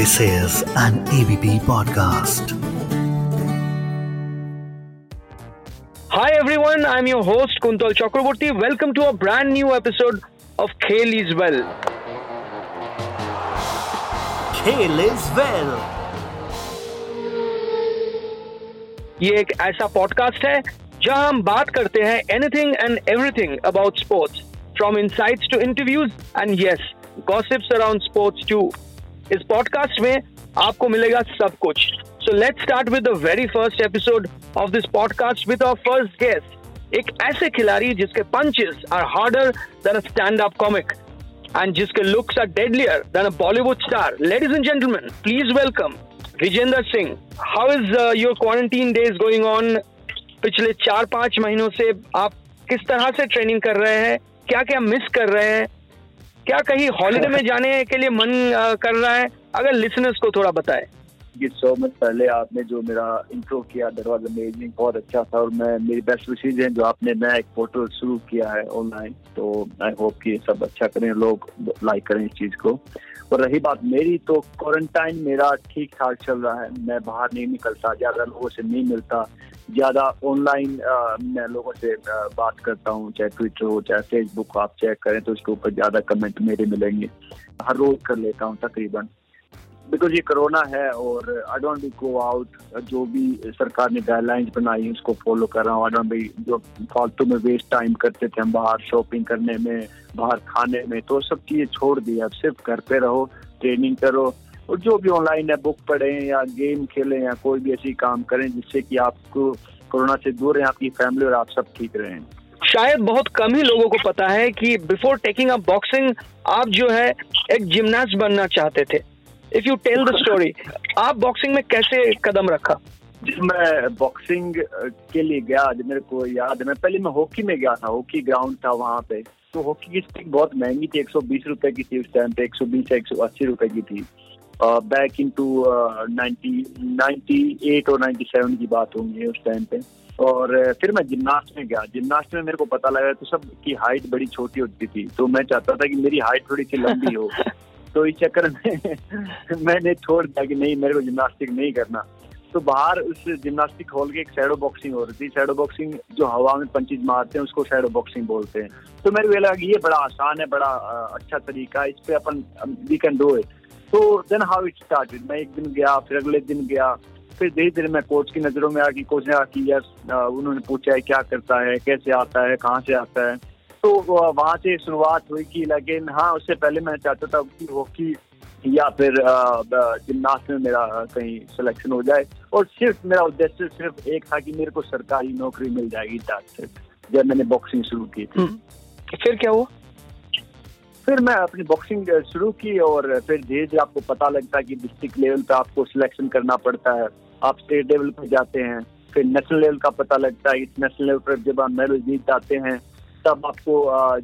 This is an ABP podcast. Hi everyone, I'm your host Kuntal Chakraborty. Welcome to a brand new episode of Khel is Well. Kale is well. ये एक ऐसा podcast है जहां हम बात करते हैं anything and everything about sports from insights to interviews and yes gossips around sports to इस पॉडकास्ट में आपको मिलेगा सब कुछ so let start with the very first episode of this podcast with our first guest एक ऐसे खिलाड़ी जिसके punches are harder than a stand up comic and जिसके are deadlier than a Bollywood star. Ladies and gentlemen, please welcome Vijender Singh. How is uh, your quarantine days going on? पिछले चार पाँच महीनों से आप किस तरह से ट्रेनिंग कर रहे हैं क्या क्या मिस कर रहे हैं क्या कहीं हॉलीडे में जाने के लिए मन कर रहा है? अगर लिसनर्स को थोड़ा बताएँ। ये सो मच पहले आपने जो मेरा इंट्रो किया दैट वाज अमेजिंग बहुत अच्छा था और मैं मेरी बेस्ट विशेज हैं जो आपने नया एक पोर्टल शुरू किया है ऑनलाइन तो आई होप कि सब अच्छा करें लोग लाइक करें इस चीज़ को. और रही बात मेरी तो क्वारंटाइन मेरा ठीक ठाक चल रहा है। मैं बाहर नहीं निकलता ज़्यादा लोगों से नहीं मिलता। ज़्यादा ऑनलाइन मैं लोगों से आ, बात करता हूँ चाहे ट्विटर हो चाहे फेसबुक आप चेक करें तो उसके ऊपर ज़्यादा कमेंट मेरे मिलेंगे। हर रोज कर लेता हूँ तकरीबन। बिकॉज़ ये कोरोना है और I don't be go out जो भी सरकार ने गाइडलाइंस बनाई उसको फॉलो कर रहा हूँ। आई डोंट बी जो फालतू में वेस्ट टाइम करते थे हम बाहर शॉपिंग करने में, बाहर खाने में तो सब चीज़ें छोड़ दी। अब सिर्फ़ घर पे रहो ट्रेनिंग करो और जो भी ऑनलाइन है बुक पढ़ें या गेम खेलें या कोई भी ऐसी काम करें, जिससे कि आपको कोरोना से दूर रहें, आपकी फैमिली और आप सब ठीक रहें। शायद बहुत कम ही लोगों को पता है कि बिफोर टेकिंग अप बॉक्सिंग आप जो है एक जिमनास्ट बनना चाहते थे। If you tell the story आप बॉक्सिंग में कैसे कदम रखा? जब मैं बॉक्सिंग के लिए गया जब मेरे को याद है। मैं पहले मैं हॉकी में गया था हॉकी ग्राउंड था वहाँ पे। तो हॉकी की स्टिक बहुत महँगी थी एक सौ बीस रुपए की थी उस टाइम पे एक सौ बीस एक सौ अस्सी रुपए की थी। Back in to ninety eight और नाइन्टी सेवन की बात होंगी उस टाइम पे। और फिर मैं जिमनास्ट में गया। जिमनास्ट में मेरे को पता लगा तो सब की हाइट बड़ी छोटी होती थी। तो मैं चाहता था कि मेरी हाइट थोड़ी सी लंबी हो। तो इस चक्कर में मैंने छोड़ दिया कि नहीं, मेरे को जिम्नास्टिक नहीं करना। तो बाहर उस जिम्नास्टिक हॉल के एक सैडो बॉक्सिंग हो रही थी। सैडो बॉक्सिंग जो हवा में पंचिज मारते हैं, उसको सैडो बॉक्सिंग बोलते हैं। तो मेरे को लगा कि ये बड़ा आसान है, बड़ा अच्छा तरीका इस पे अपन वी कैन डू इट तो देन हाउ इट स्टार्टेड मैं एक दिन गया, फिर अगले दिन गया। फिर धीरे धीरे मैं कोच की नज़रों में आके कोच ने आकी यस उन्होंने पूछा है, क्या करता है, कैसे आता है, कहाँ से आता है। तो वहाँ से शुरुआत हुई कि लेकिन हाँ उससे पहले मैं चाहता था कि हॉकी या फिर जिमनास्ट में मेरा कहीं सिलेक्शन हो जाए। और सिर्फ़ मेरा उद्देश्य सिर्फ़ एक था कि मेरे को सरकारी नौकरी मिल जाएगी जब मैंने बॉक्सिंग शुरू की थी। फिर क्या हुआ? फिर मैं अपनी बॉक्सिंग शुरू की और फिर धीरे धीरे आपको पता लगता है कि डिस्ट्रिक्ट लेवल पे आपको सिलेक्शन करना पड़ता है। आप स्टेट लेवल पे जाते हैं फिर नेशनल लेवल का पता लगता है। नेशनल लेवल पर जब आप मेडल जीत जाते हैं तब आपको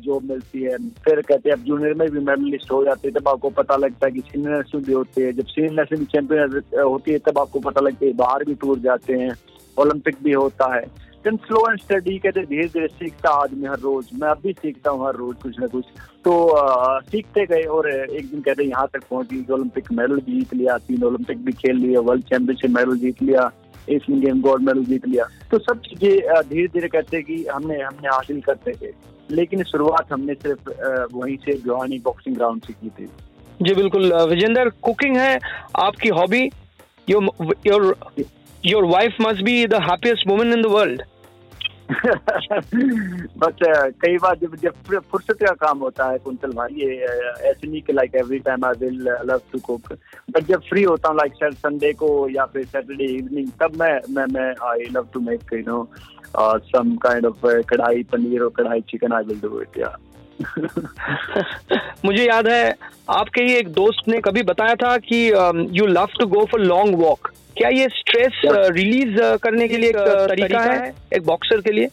जॉब मिलती है। फिर कहते हैं अब जूनियर में भी मेडलिस्ट हो जाते हैं तब आपको पता लगता है कि सीनियर नेशनल भी होते हैं। जब सीनियर नेशनल चैंपियन होती है तब आपको पता लगता है बाहर भी टूर जाते हैं ओलंपिक भी होता है। स्लो एंड स्टडी कहते धीरे धीरे सीखता आदमी हर रोज मैं अब भी सीखता हूँ हर रोज कुछ ना कुछ। तो आ, सीखते गए और एक दिन कहते यहाँ तक पहुँच ओलंपिक मेडल जीत लिया तीन ओलंपिक भी खेल लिया वर्ल्ड चैंपियनशिप मेडल जीत लिया। एशियन इंडियन गोल्ड मेडल जीत लिया। तो सब चीज़ें धीरे धीरे करते कि हमने हमने हासिल करते थे। लेकिन शुरुआत हमने सिर्फ़ वहीं से भिवानी बॉक्सिंग ग्राउंड से की थी। जी, बिल्कुल। विजेंदर कुकिंग है आपकी hobby your your your wife must be the happiest women in the world but कई बार जब जब फुर्सत का काम होता है, कुंतल भाई, ये ऐसे नहीं कि like every time I will love to cook but जब फ्री होता हूँ लाइक संडे को या फिर सैटरडे इवनिंग तब मैं मैं मैं I love to make you know some kind of kadai paneer और kadai chicken I will do it या मुझे याद है, आपके ही एक दोस्त ने कभी बताया था कि you love to go for long walk क्या ये स्ट्रेस रिलीज़ uh, करने के लिए एक uh, तरीका है? एक बॉक्सर के लिए?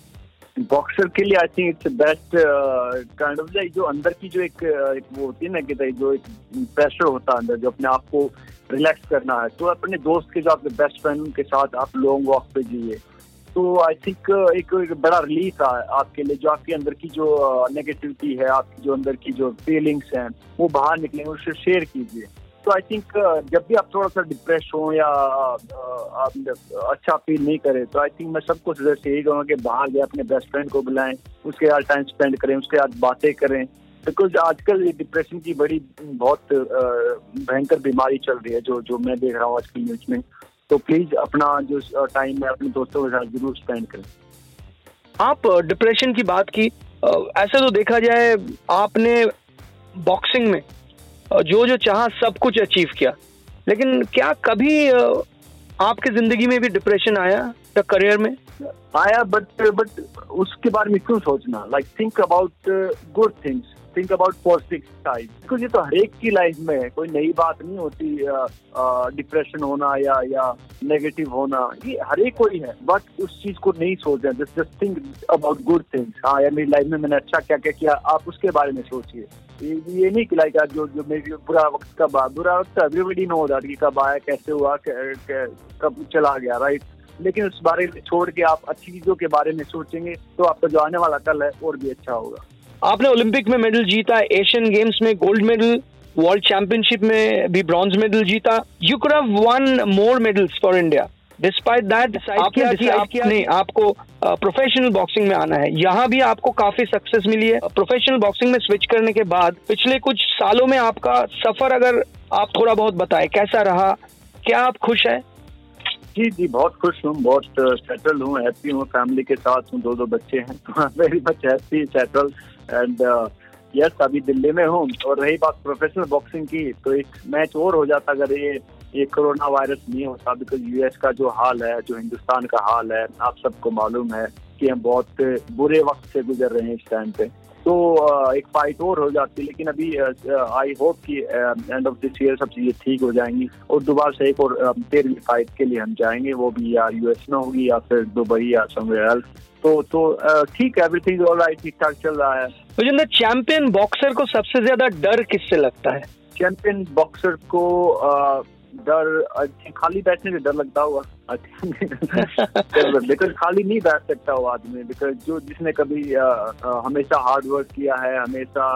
बॉक्सर के लिए I think it's best kind of जो अंदर की जो एक, uh, एक वो होती है ना कि जो एक प्रेशर होता है अंदर जो अपने आप को रिलैक्स करना है तो अपने दोस्त के जो आपके बेस्ट फ्रेंड के साथ आप लॉन्ग वॉक पे जाइए तो आई थिंक एक, एक बड़ा रिलीफ है आपके लिए जो आपके अंदर की जो नेगेटिविटी है आपकी जो अंदर की जो फीलिंग्स हैं वो बाहर निकले उससे शेयर कीजिए। तो आई थिंक जब भी आप थोड़ा सा डिप्रेस हो या uh, आप अच्छा फील नहीं करें तो आई थिंक मैं सबको सजेस्ट यही कहूँगा कि बाहर गए अपने बेस्ट फ्रेंड को बुलाएँ उसके साथ टाइम स्पेंड करें उसके साथ बातें करें। बिकॉज़ आजकल ये डिप्रेशन की बड़ी बहुत भयंकर बीमारी चल रही है जो जो मैं देख रहा हूँ आजकल न्यूज़ में। तो प्लीज़ अपना जो टाइम है अपने दोस्तों के साथ ज़रूर स्पेंड करें। आप डिप्रेशन की बात की ऐसा तो देखा जाए आपने बॉक्सिंग में जो जो चाह सब कुछ अचीव किया। लेकिन क्या कभी आपके ज़िंदगी में भी डिप्रेशन आया द करियर में? आया बट बट उसके बारे में क्यों सोचना? Like think about good things think about positive side because ये तो हर एक की लाइफ में है। कोई नई बात नहीं होती डिप्रेशन होना या या नेगेटिव होना। ये हर एक को है बट उस चीज़ को नहीं सोच रहे just just think about good things हाँ यार, मेरी लाइफ में मैंने अच्छा क्या क्या किया, आप उसके बारे में सोचिए। ये, ये नहीं कि लाइक जो जो मेरी बुरा वक्त कब आया? बुरा वक्त एवरीबडी नो दैट कि कब आया कैसे हुआ कब चला गया राइट लेकिन उस बारे में छोड़ के आप अच्छी चीज़ों के बारे में सोचेंगे तो आपका जो आने वाला कल है और भी अच्छा होगा। आपने ओलंपिक में मेडल जीता एशियन गेम्स में गोल्ड मेडल वर्ल्ड चैंपियनशिप में भी ब्रॉन्ज मेडल जीता। You could have won more medals for India despite that आपने डिसाइड किया। नहीं आपको प्रोफेशनल uh, बॉक्सिंग में आना है। यहाँ भी आपको काफ़ी सक्सेस मिली है। प्रोफेशनल बॉक्सिंग में स्विच करने के बाद पिछले कुछ सालों में आपका सफ़र अगर आप थोड़ा बहुत बताएँ कैसा रहा? क्या आप खुश है? जी जी बहुत खुश हूँ बहुत सेटल हूँ हैप्पी हूँ फैमिली के साथ हूँ दो दो बच्चे हैं। Very much happy settle and yes अभी दिल्ली में हूँ। और रही बात प्रोफेशनल बॉक्सिंग की तो एक मैच और हो जाता अगर ये ये कोरोना वायरस नहीं होता बिकॉज़ यूएस का जो हाल है जो हिंदुस्तान का हाल है आप सबको मालूम है कि हम बहुत बुरे वक्त से गुजर रहे हैं इस टाइम पे। तो एक फाइट और हो जाती है लेकिन अभी आई होप कि एंड ऑफ़ दिस ईयर सब चीज़ें ठीक हो जाएँगी और दोबारा से एक और तेरहवीं फाइट के लिए हम जाएँगे वो भी या यूएस में होगी या फिर दुबई या समवेयर एल्स तो तो ठीक है एवरीथिंग ऑल राइट ठीक ठाक चल रहा है। मुझे चैंपियन बॉक्सर को सबसे ज़्यादा डर किससे लगता है? चैंपियन बॉक्सर को डर खाली बैठने से डर लगता हुआ बिकॉज़ खाली नहीं बैठ सकता वो आदमी बिकॉज़ जो जिसने कभी हमेशा हार्ड वर्क किया है हमेशा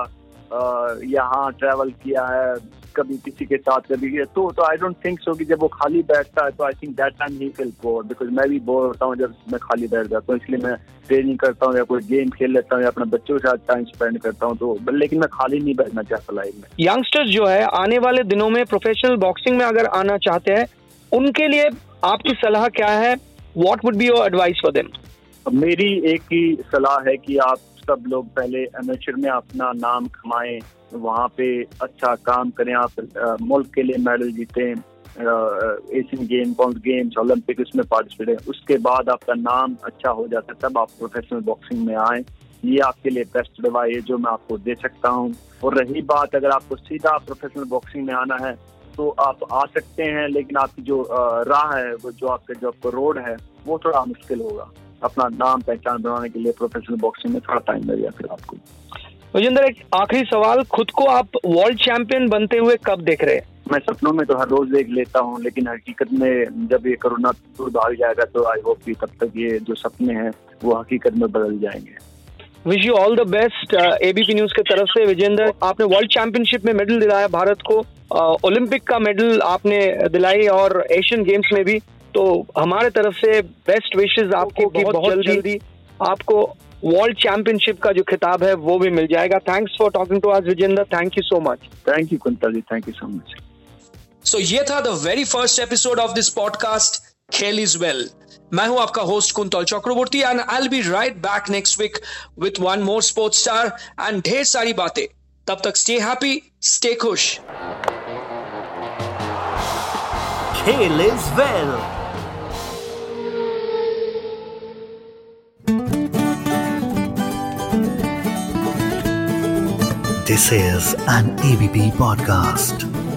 यहाँ ट्रेवल किया है कभी किसी के साथ कभी तो तो आई डोंट थिंक सो कि जब वो खाली बैठता है तो आई थिंक दैट टाइम ही फील बोर बिकॉज़ मैं भी बोर होता हूँ जब मैं खाली बैठ जाता हूँ इसलिए मैं ट्रेनिंग करता हूँ या कोई गेम खेल लेता हूँ या अपने बच्चों के साथ टाइम स्पेंड करता हूँ तो लेकिन मैं खाली नहीं बैठना चाहता लाइफ में। यंगस्टर्स जो है आने वाले दिनों में प्रोफेशनल बॉक्सिंग में अगर आना चाहते हैं उनके लिए आपकी सलाह क्या है? What would be your advice for them मेरी एक ही सलाह है कि आप सब लोग पहले एमेचर में अपना नाम कमाएँ, वहाँ पे अच्छा काम करें, आप मुल्क के लिए मेडल जीतें एशियन गेम कौन गेम्स ओलंपिक उसमें पार्टिसिपेट है। उसके बाद आपका नाम अच्छा हो जाता है, तब आप प्रोफेशनल बॉक्सिंग में आए। ये आपके लिए बेस्ट दवाई है जो मैं आपको दे सकता हूँ। और रही बात, अगर आपको सीधा प्रोफेशनल बॉक्सिंग में आना है तो आप आ सकते हैं, लेकिन आपकी जो राह है, वो जो आपका जो आपका रोड है, वो थोड़ा मुश्किल होगा। अपना नाम पहचान बनाने के लिए प्रोफेशनल बॉक्सिंग में थोड़ा टाइम लगेगा फिर आपको। विजेंद्र एक आखिरी सवाल खुद को आप वर्ल्ड चैंपियन बनते हुए कब देख रहे हैं? मैं सपनों में तो हर रोज देख लेता हूँ लेकिन हकीकत में जब ये कोरोना दूर भाग जाएगा तो आई होप कि तब तक ये जो सपने हैं वो हकीकत में बदल जाएँगे। Wish you all the best ABP news के तरफ़ से। विजेंद्र आपने वर्ल्ड चैंपियनशिप में मेडल दिलाया भारत को। ओलंपिक uh, का मेडल आपने दिलाई और एशियन गेम्स में भी। तो हमारे तरफ़ से बेस्ट विशेष आपको कि बहुत जल्दी जल्दी आपको वर्ल्ड चैंपियनशिप का जो खिताब है वो भी मिल जाएगा। थैंक्स फॉर टॉकिंग टू आज Vijender thank you so much thank you Kuntal ji thank you so much so ये था the very first episode of this podcast Khel is well मैं हूँ आपका host Kuntal Chakraborty and I be right back next week with one more sports star and ढेर सारी बातें। तब तक स्टे हैप्पी स्टे खुश। Khel is well This is an ABP podcast.